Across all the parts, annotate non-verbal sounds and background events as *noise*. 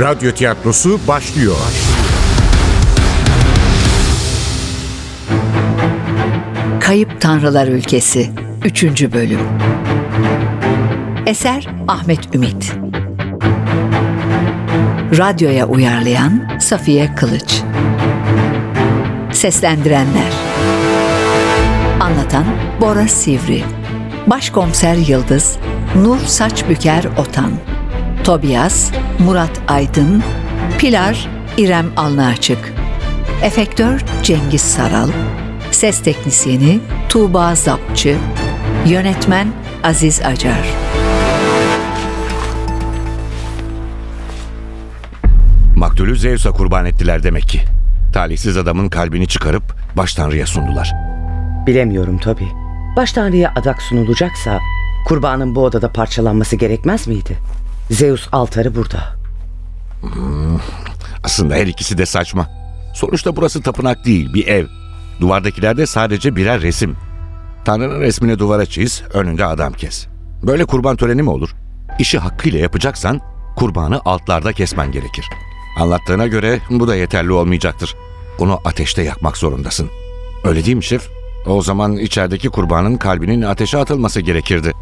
Radyo tiyatrosu başlıyor. Kayıp Tanrılar Ülkesi 3. Bölüm. Eser Ahmet Ümit. Radyoya uyarlayan Safiye Kılıç. Seslendirenler. Anlatan Bora Sivri. Başkomiser Yıldız Nur Saçbüker Otan Tobias Murat Aydın Pilar İrem Alnıaçık Efektör Cengiz Saral Ses Teknisyeni Tuğba Zapçı Yönetmen Aziz Acar Maktulü Zeus'a kurban ettiler demek ki. Talihsiz adamın kalbini çıkarıp baş tanrıya sundular. Bilemiyorum tabii. Baş tanrıya adak sunulacaksa kurbanın bu odada parçalanması gerekmez miydi? Zeus altarı burada. Aslında her ikisi de saçma. Sonuçta burası tapınak değil, bir ev. Duvardakilerde sadece birer resim. Tanrı'nın resmini duvara çiz, önünde adam kes. Böyle kurban töreni mi olur? İşi hakkıyla yapacaksan kurbanı altlarda kesmen gerekir. Anlattığına göre bu da yeterli olmayacaktır. Onu ateşte yakmak zorundasın. Öyle değil mi şef? O zaman içerideki kurbanın kalbinin ateşe atılması gerekirdi.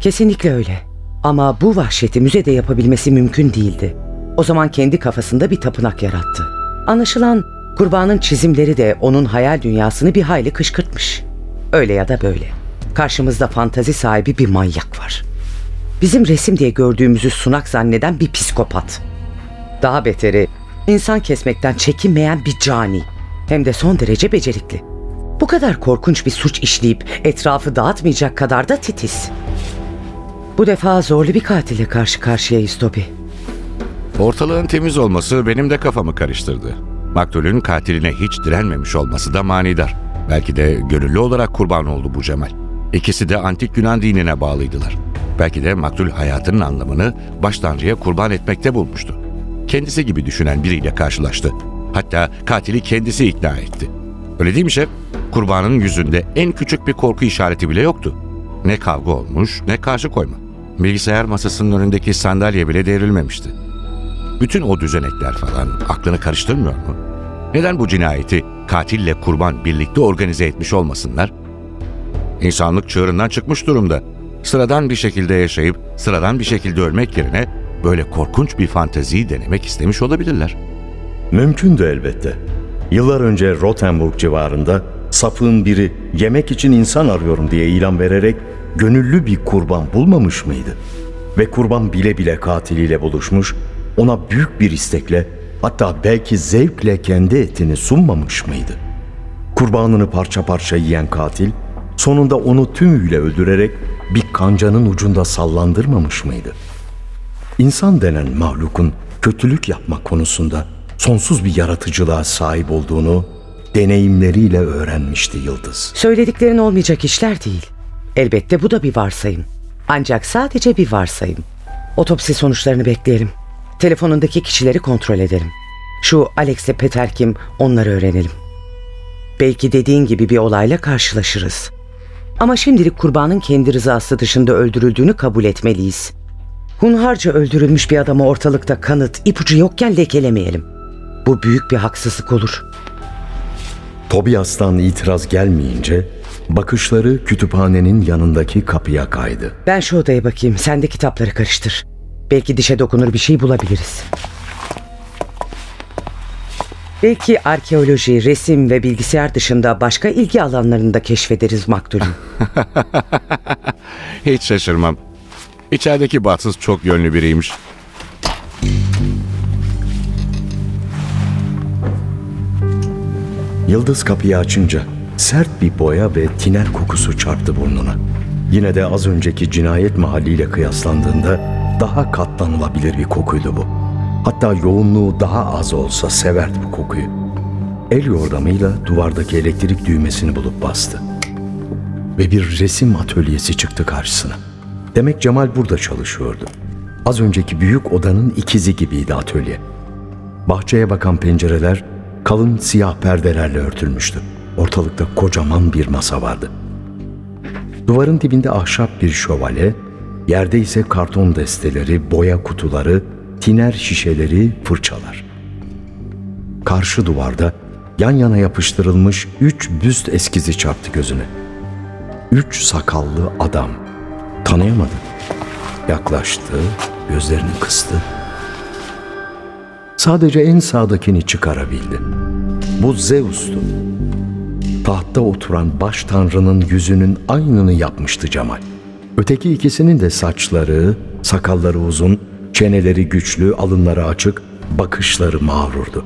Kesinlikle öyle. Ama bu vahşeti müzede yapabilmesi mümkün değildi. O zaman kendi kafasında bir tapınak yarattı. Anlaşılan kurbanın çizimleri de onun hayal dünyasını bir hayli kışkırtmış. Öyle ya da böyle. Karşımızda fantazi sahibi bir manyak var. Bizim resim diye gördüğümüzü sunak zanneden bir psikopat. Daha beteri insan kesmekten çekinmeyen bir cani. Hem de son derece becerikli. Bu kadar korkunç bir suç işleyip etrafı dağıtmayacak kadar da titiz. Bu defa zorlu bir katille karşı karşıyayız Toby. Ortalığın temiz olması benim de kafamı karıştırdı. Maktulün katiline hiç direnmemiş olması da manidar. Belki de gönüllü olarak kurban oldu bu Cemal. İkisi de antik Yunan dinine bağlıydılar. Belki de maktul hayatının anlamını baş tanrıya kurban etmekte bulmuştu. Kendisi gibi düşünen biriyle karşılaştı. Hatta katili kendisi ikna etti. Öyle değil mi şef? Kurbanın yüzünde en küçük bir korku işareti bile yoktu. Ne kavga olmuş ne karşı koyma. Bilgisayar masasının önündeki sandalye bile devrilmemişti. Bütün o düzenekler falan aklını karıştırmıyor mu? Neden bu cinayeti katille kurban birlikte organize etmiş olmasınlar? İnsanlık çığırından çıkmış durumda. Sıradan bir şekilde yaşayıp sıradan bir şekilde ölmek yerine böyle korkunç bir fanteziyi denemek istemiş olabilirler. Mümkündü elbette. Yıllar önce Rothenburg civarında sapığın biri yemek için insan arıyorum diye ilan vererek gönüllü bir kurban bulmamış mıydı? Ve kurban bile bile katiliyle buluşmuş, ona büyük bir istekle hatta belki zevkle kendi etini sunmamış mıydı? Kurbanını parça parça yiyen katil sonunda onu tümüyle öldürerek bir kancanın ucunda sallandırmamış mıydı? İnsan denen mahlukun kötülük yapma konusunda sonsuz bir yaratıcılığa sahip olduğunu deneyimleriyle öğrenmişti Yıldız. Söylediklerin olmayacak işler değil. Elbette bu da bir varsayım. Ancak sadece bir varsayım. Otopsi sonuçlarını bekleyelim. Telefonundaki kişileri kontrol edelim. Şu Alex'e Peter kim onları öğrenelim. Belki dediğin gibi bir olayla karşılaşırız. Ama şimdilik kurbanın kendi rızası dışında öldürüldüğünü kabul etmeliyiz. Hunharca öldürülmüş bir adamı ortalıkta kanıt, ipucu yokken lekelemeyelim. Bu büyük bir haksızlık olur. Tobias'tan itiraz gelmeyince bakışları kütüphanenin yanındaki kapıya kaydı. Ben şu odaya bakayım, sen de kitapları karıştır. Belki dişe dokunur bir şey bulabiliriz. Belki arkeoloji, resim ve bilgisayar dışında başka ilgi alanlarında keşfederiz maktulü. *laughs* Hiç şaşırmam. İçerideki bahtsız çok yönlü biriymiş. Yıldız kapıyı açınca sert bir boya ve tiner kokusu çarptı burnuna. Yine de az önceki cinayet mahalliyle kıyaslandığında daha katlanılabilir bir kokuydu bu. Hatta yoğunluğu daha az olsa severdi bu kokuyu. El yordamıyla duvardaki elektrik düğmesini bulup bastı. Ve bir resim atölyesi çıktı karşısına. Demek Cemal burada çalışıyordu. Az önceki büyük odanın ikizi gibiydi atölye. Bahçeye bakan pencereler kalın siyah perdelerle örtülmüştü. Ortalıkta kocaman bir masa vardı. Duvarın dibinde ahşap bir şövalye, yerde ise karton desteleri, boya kutuları tiner şişeleri, fırçalar. Karşı duvarda yan yana yapıştırılmış üç büst eskizi çarptı gözüne. Üç sakallı adam. Tanıyamadı. Yaklaştı, gözlerini kıstı. Sadece en sağdakini çıkarabildi. Bu Zeus'tu. Tahtta oturan baş tanrının yüzünün aynını yapmıştı Cemal. Öteki ikisinin de saçları, sakalları uzun, çeneleri güçlü, alınları açık, bakışları mağrurdu.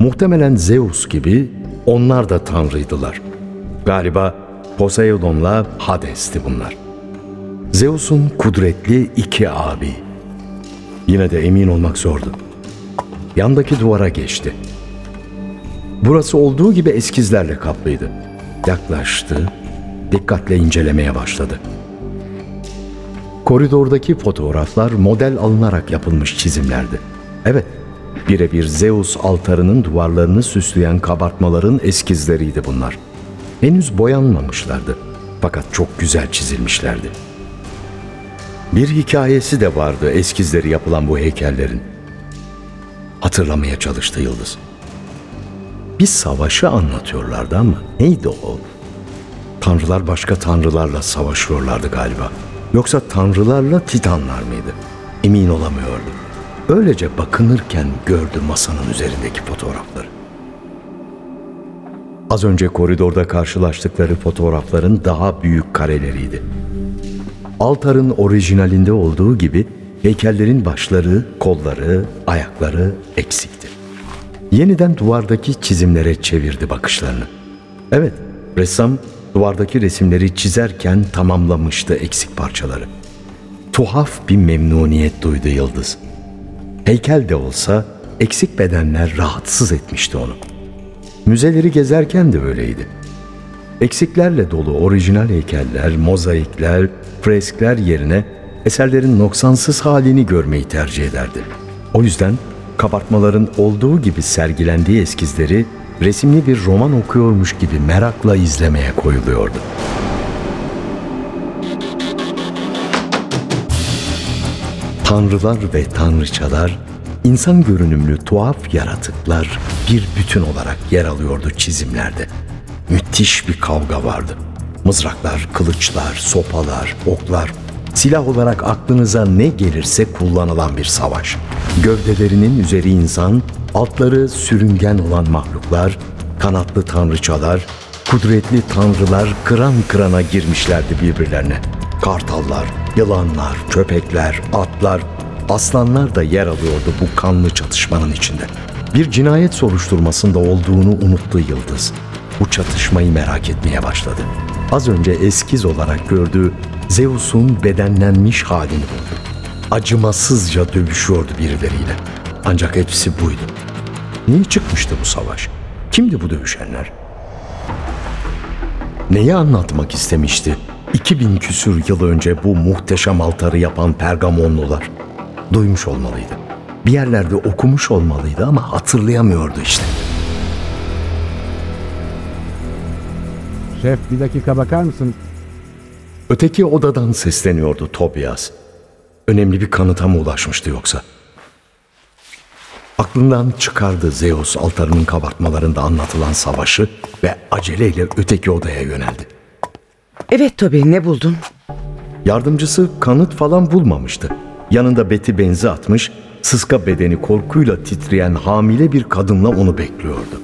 Muhtemelen Zeus gibi onlar da tanrıydılar. Galiba Poseidon'la Hades'ti bunlar. Zeus'un kudretli iki abi. Yine de emin olmak zordu. Yandaki duvara geçti. Burası olduğu gibi eskizlerle kaplıydı. Yaklaştı, dikkatle incelemeye başladı. Koridordaki fotoğraflar model alınarak yapılmış çizimlerdi. Evet, birebir Zeus altarının duvarlarını süsleyen kabartmaların eskizleriydi bunlar. Henüz boyanmamışlardı fakat çok güzel çizilmişlerdi. Bir hikayesi de vardı eskizleri yapılan bu heykellerin. Hatırlamaya çalıştı Yıldız. Bir savaşı anlatıyorlardı ama neydi o? Tanrılar başka tanrılarla savaşıyorlardı galiba. Yoksa tanrılarla titanlar mıydı? Emin olamıyordu. Öylece bakınırken gördü masanın üzerindeki fotoğrafları. Az önce koridorda karşılaştıkları fotoğrafların daha büyük kareleriydi. Altarın orijinalinde olduğu gibi heykellerin başları, kolları, ayakları eksikti. Yeniden duvardaki çizimlere çevirdi bakışlarını. Evet, ressam duvardaki resimleri çizerken tamamlamıştı eksik parçaları. Tuhaf bir memnuniyet duydu Yıldız. Heykel de olsa eksik bedenler rahatsız etmişti onu. Müzeleri gezerken de öyleydi. Eksiklerle dolu orijinal heykeller, mozaikler, freskler yerine eserlerin noksansız halini görmeyi tercih ederdi. O yüzden kabartmaların olduğu gibi sergilendiği eskizleri resimli bir roman okuyormuş gibi merakla izlemeye koyuluyordu. Tanrılar ve tanrıçalar, insan görünümlü tuhaf yaratıklar bir bütün olarak yer alıyordu çizimlerde. Müthiş bir kavga vardı. Mızraklar, kılıçlar, sopalar, oklar, silah olarak aklınıza ne gelirse kullanılan bir savaş. Gövdelerinin üzeri insan, altları sürüngen olan mahluklar, kanatlı tanrıçalar, kudretli tanrılar kıran kırana girmişlerdi birbirlerine. Kartallar, yılanlar, köpekler, atlar, aslanlar da yer alıyordu bu kanlı çatışmanın içinde. Bir cinayet soruşturmasında olduğunu unuttu Yıldız. Bu çatışmayı merak etmeye başladı. Az önce eskiz olarak gördüğü Zeus'un bedenlenmiş halini buldu. Acımasızca dövüşüyordu birileriyle. Ancak hepsi buydu. Niye çıkmıştı bu savaş? Kimdi bu dövüşenler? Neyi anlatmak istemişti 2000 küsür yıl önce bu muhteşem altarı yapan Pergamonlular? Duymuş olmalıydı. Bir yerlerde okumuş olmalıydı ama hatırlayamıyordu işte. Şef bir dakika bakar mısın? Öteki odadan sesleniyordu Tobias. Önemli bir kanıta mı ulaşmıştı yoksa? Aklından çıkardı Zeus altarının kabartmalarında anlatılan savaşı ve aceleyle öteki odaya yöneldi. Evet Toby ne buldun? Yardımcısı kanıt falan bulmamıştı. Yanında beti benzi atmış, sıska bedeni korkuyla titreyen hamile bir kadınla onu bekliyordu.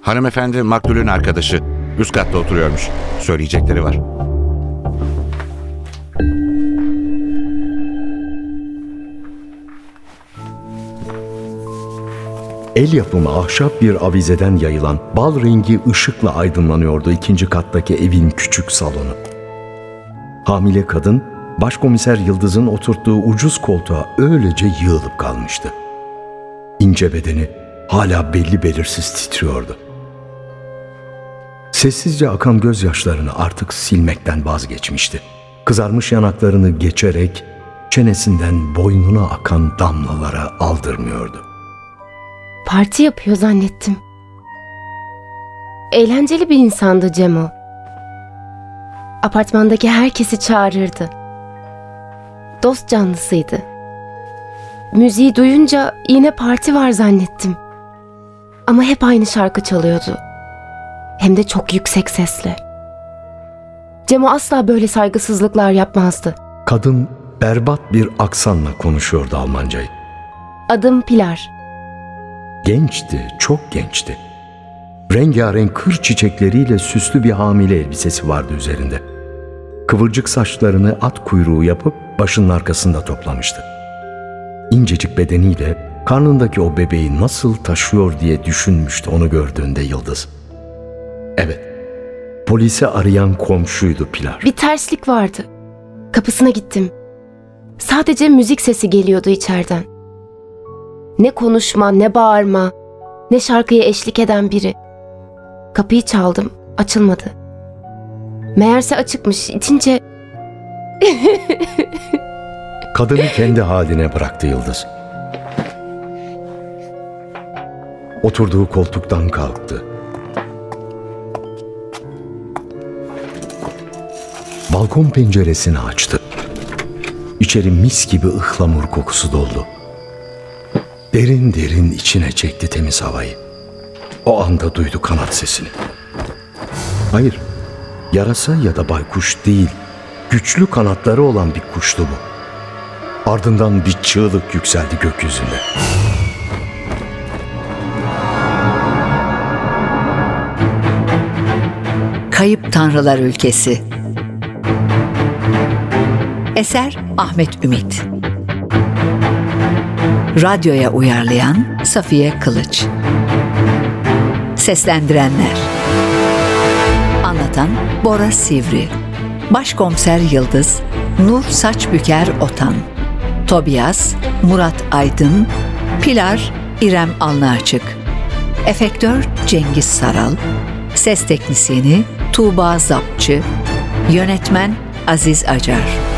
Hanımefendi maktulün arkadaşı. Üst katta oturuyormuş. Söyleyecekleri var. El yapımı ahşap bir avizeden yayılan bal rengi ışıkla aydınlanıyordu ikinci kattaki evin küçük salonu. Hamile kadın başkomiser Yıldız'ın oturttuğu ucuz koltuğa öylece yığılıp kalmıştı. İnce bedeni hala belli belirsiz titriyordu. Sessizce akan gözyaşlarını artık silmekten vazgeçmişti. Kızarmış yanaklarını geçerek çenesinden boynuna akan damlalara aldırmıyordu. Parti yapıyor zannettim. Eğlenceli bir insandı Cemo. Apartmandaki herkesi çağırırdı. Dost canlısıydı. müziği duyunca yine parti var zannettim. Ama hep aynı şarkı çalıyordu. Hem de çok yüksek sesle. Cemo asla böyle saygısızlıklar yapmazdı. Kadın berbat bir aksanla konuşuyordu Almancayı. Adım Pilar. Gençti, çok gençti. Rengarenk kır çiçekleriyle süslü bir hamile elbisesi vardı üzerinde. Kıvırcık saçlarını at kuyruğu yapıp başının arkasında toplamıştı. İncecik bedeniyle karnındaki o bebeği nasıl taşıyor diye düşünmüştü onu gördüğünde Yıldız. Evet, polisi arayan komşuydu Pilar. Bir terslik vardı. Kapısına gittim. Sadece müzik sesi geliyordu içeriden. Ne konuşma, ne bağırma, ne şarkıya eşlik eden biri. Kapıyı çaldım, açılmadı. Meğerse açıkmış, içince *laughs* Kadını kendi haline bıraktı Yıldız. Oturduğu koltuktan kalktı. Balkon penceresini açtı. İçeri mis gibi ıhlamur kokusu doldu. Derin derin içine çekti temiz havayı. O anda duydu kanat sesini. Hayır, yarasa ya da baykuş değil, güçlü kanatları olan bir kuştu bu. Ardından bir çığlık yükseldi gökyüzünde. Kayıp Tanrılar Ülkesi Eser Ahmet Ümit Radyoya uyarlayan Safiye Kılıç. Seslendirenler. Anlatan Bora Sivri. Başkomiser Yıldız Nur Saçbüker Otan. Tobias Murat Aydın. Pilar İrem Alnıaçık Efektör Cengiz Saral. Ses Teknisini Tuğba Zapçı. Yönetmen Aziz Acar